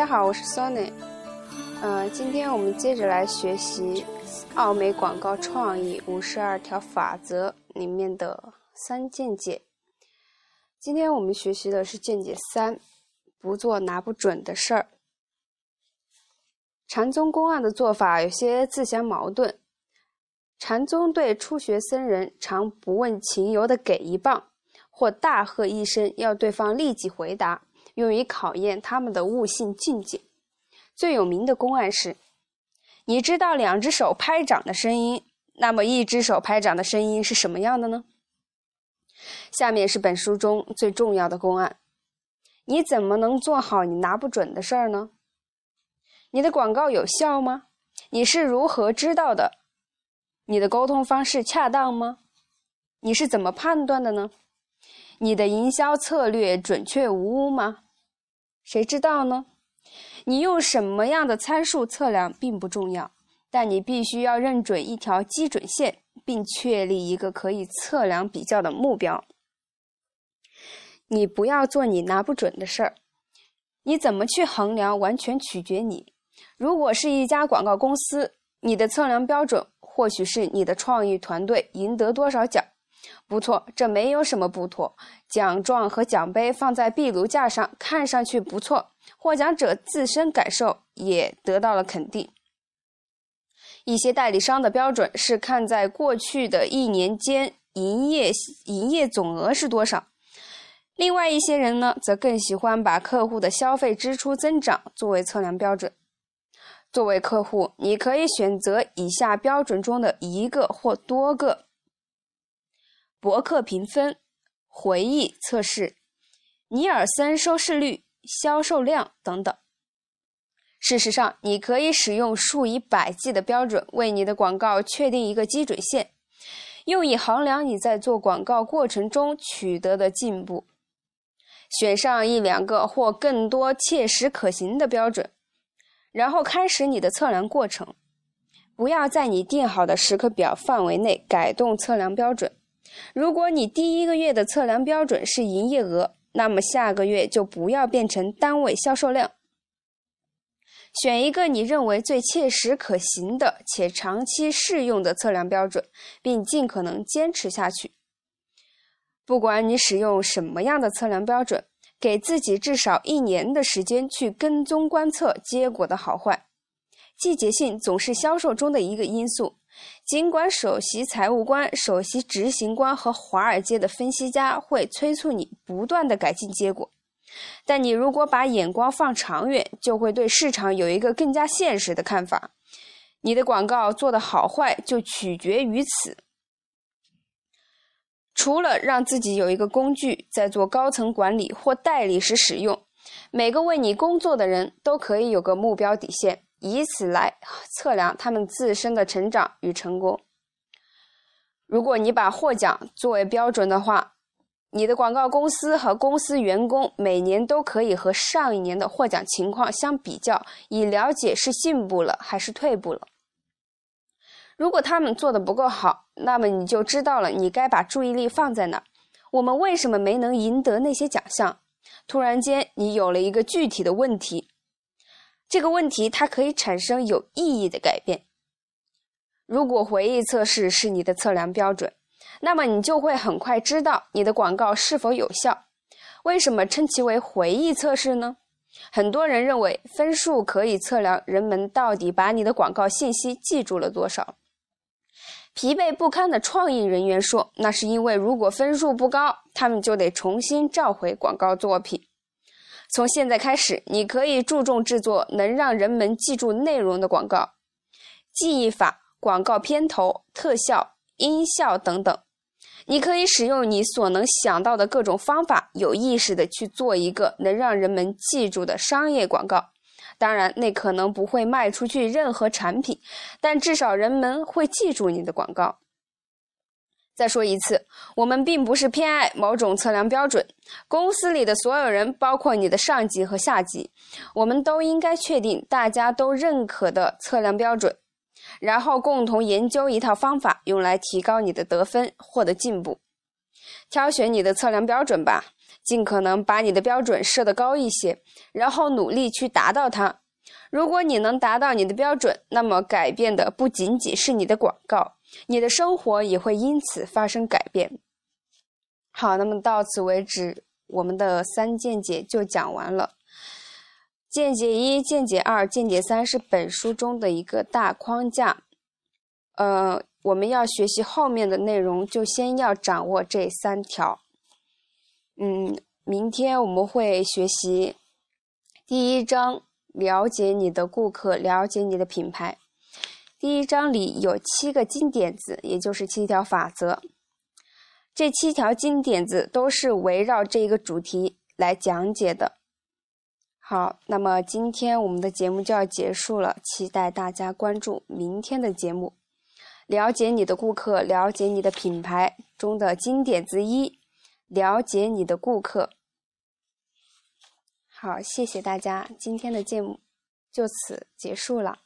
大家好，我是 Sony。呃，今天我们接着来学习奥美广告创意五十二条法则里面的三见解。今天我们学习的是见解三：不做拿不准的事儿。禅宗公案的做法有些自相矛盾。禅宗对初学僧人常不问情由的给一棒，或大喝一声，要对方立即回答。用于考验他们的悟性境界。最有名的公案是：你知道两只手拍掌的声音，那么一只手拍掌的声音是什么样的呢？下面是本书中最重要的公案：你怎么能做好你拿不准的事儿呢？你的广告有效吗？你是如何知道的？你的沟通方式恰当吗？你是怎么判断的呢？你的营销策略准确无误吗？谁知道呢？你用什么样的参数测量并不重要，但你必须要认准一条基准线，并确立一个可以测量比较的目标。你不要做你拿不准的事儿。你怎么去衡量，完全取决你。如果是一家广告公司，你的测量标准或许是你的创意团队赢得多少奖。不错，这没有什么不妥。奖状和奖杯放在壁炉架上，看上去不错。获奖者自身感受也得到了肯定。一些代理商的标准是看在过去的一年间营业营业总额是多少。另外一些人呢，则更喜欢把客户的消费支出增长作为测量标准。作为客户，你可以选择以下标准中的一个或多个。博客评分、回忆测试、尼尔森收视率、销售量等等。事实上，你可以使用数以百计的标准为你的广告确定一个基准线，用以衡量你在做广告过程中取得的进步。选上一两个或更多切实可行的标准，然后开始你的测量过程。不要在你定好的时刻表范围内改动测量标准。如果你第一个月的测量标准是营业额，那么下个月就不要变成单位销售量。选一个你认为最切实可行的且长期适用的测量标准，并尽可能坚持下去。不管你使用什么样的测量标准，给自己至少一年的时间去跟踪观测结果的好坏。季节性总是销售中的一个因素。尽管首席财务官、首席执行官和华尔街的分析家会催促你不断的改进结果，但你如果把眼光放长远，就会对市场有一个更加现实的看法。你的广告做的好坏就取决于此。除了让自己有一个工具在做高层管理或代理时使用，每个为你工作的人都可以有个目标底线。以此来测量他们自身的成长与成功。如果你把获奖作为标准的话，你的广告公司和公司员工每年都可以和上一年的获奖情况相比较，以了解是进步了还是退步了。如果他们做的不够好，那么你就知道了你该把注意力放在哪。我们为什么没能赢得那些奖项？突然间，你有了一个具体的问题。这个问题它可以产生有意义的改变。如果回忆测试是你的测量标准，那么你就会很快知道你的广告是否有效。为什么称其为回忆测试呢？很多人认为分数可以测量人们到底把你的广告信息记住了多少。疲惫不堪的创意人员说，那是因为如果分数不高，他们就得重新召回广告作品。从现在开始，你可以注重制作能让人们记住内容的广告，记忆法、广告片头、特效、音效等等。你可以使用你所能想到的各种方法，有意识的去做一个能让人们记住的商业广告。当然，那可能不会卖出去任何产品，但至少人们会记住你的广告。再说一次，我们并不是偏爱某种测量标准。公司里的所有人，包括你的上级和下级，我们都应该确定大家都认可的测量标准，然后共同研究一套方法，用来提高你的得分，获得进步。挑选你的测量标准吧，尽可能把你的标准设得高一些，然后努力去达到它。如果你能达到你的标准，那么改变的不仅仅是你的广告，你的生活也会因此发生改变。好，那么到此为止，我们的三见解就讲完了。见解一、见解二、见解三是本书中的一个大框架。呃，我们要学习后面的内容，就先要掌握这三条。嗯，明天我们会学习第一章，了解你的顾客，了解你的品牌。第一章里有七个金点子，也就是七条法则。这七条金点子都是围绕这个主题来讲解的。好，那么今天我们的节目就要结束了，期待大家关注明天的节目。了解你的顾客，了解你的品牌中的经典之一，了解你的顾客。好，谢谢大家，今天的节目就此结束了。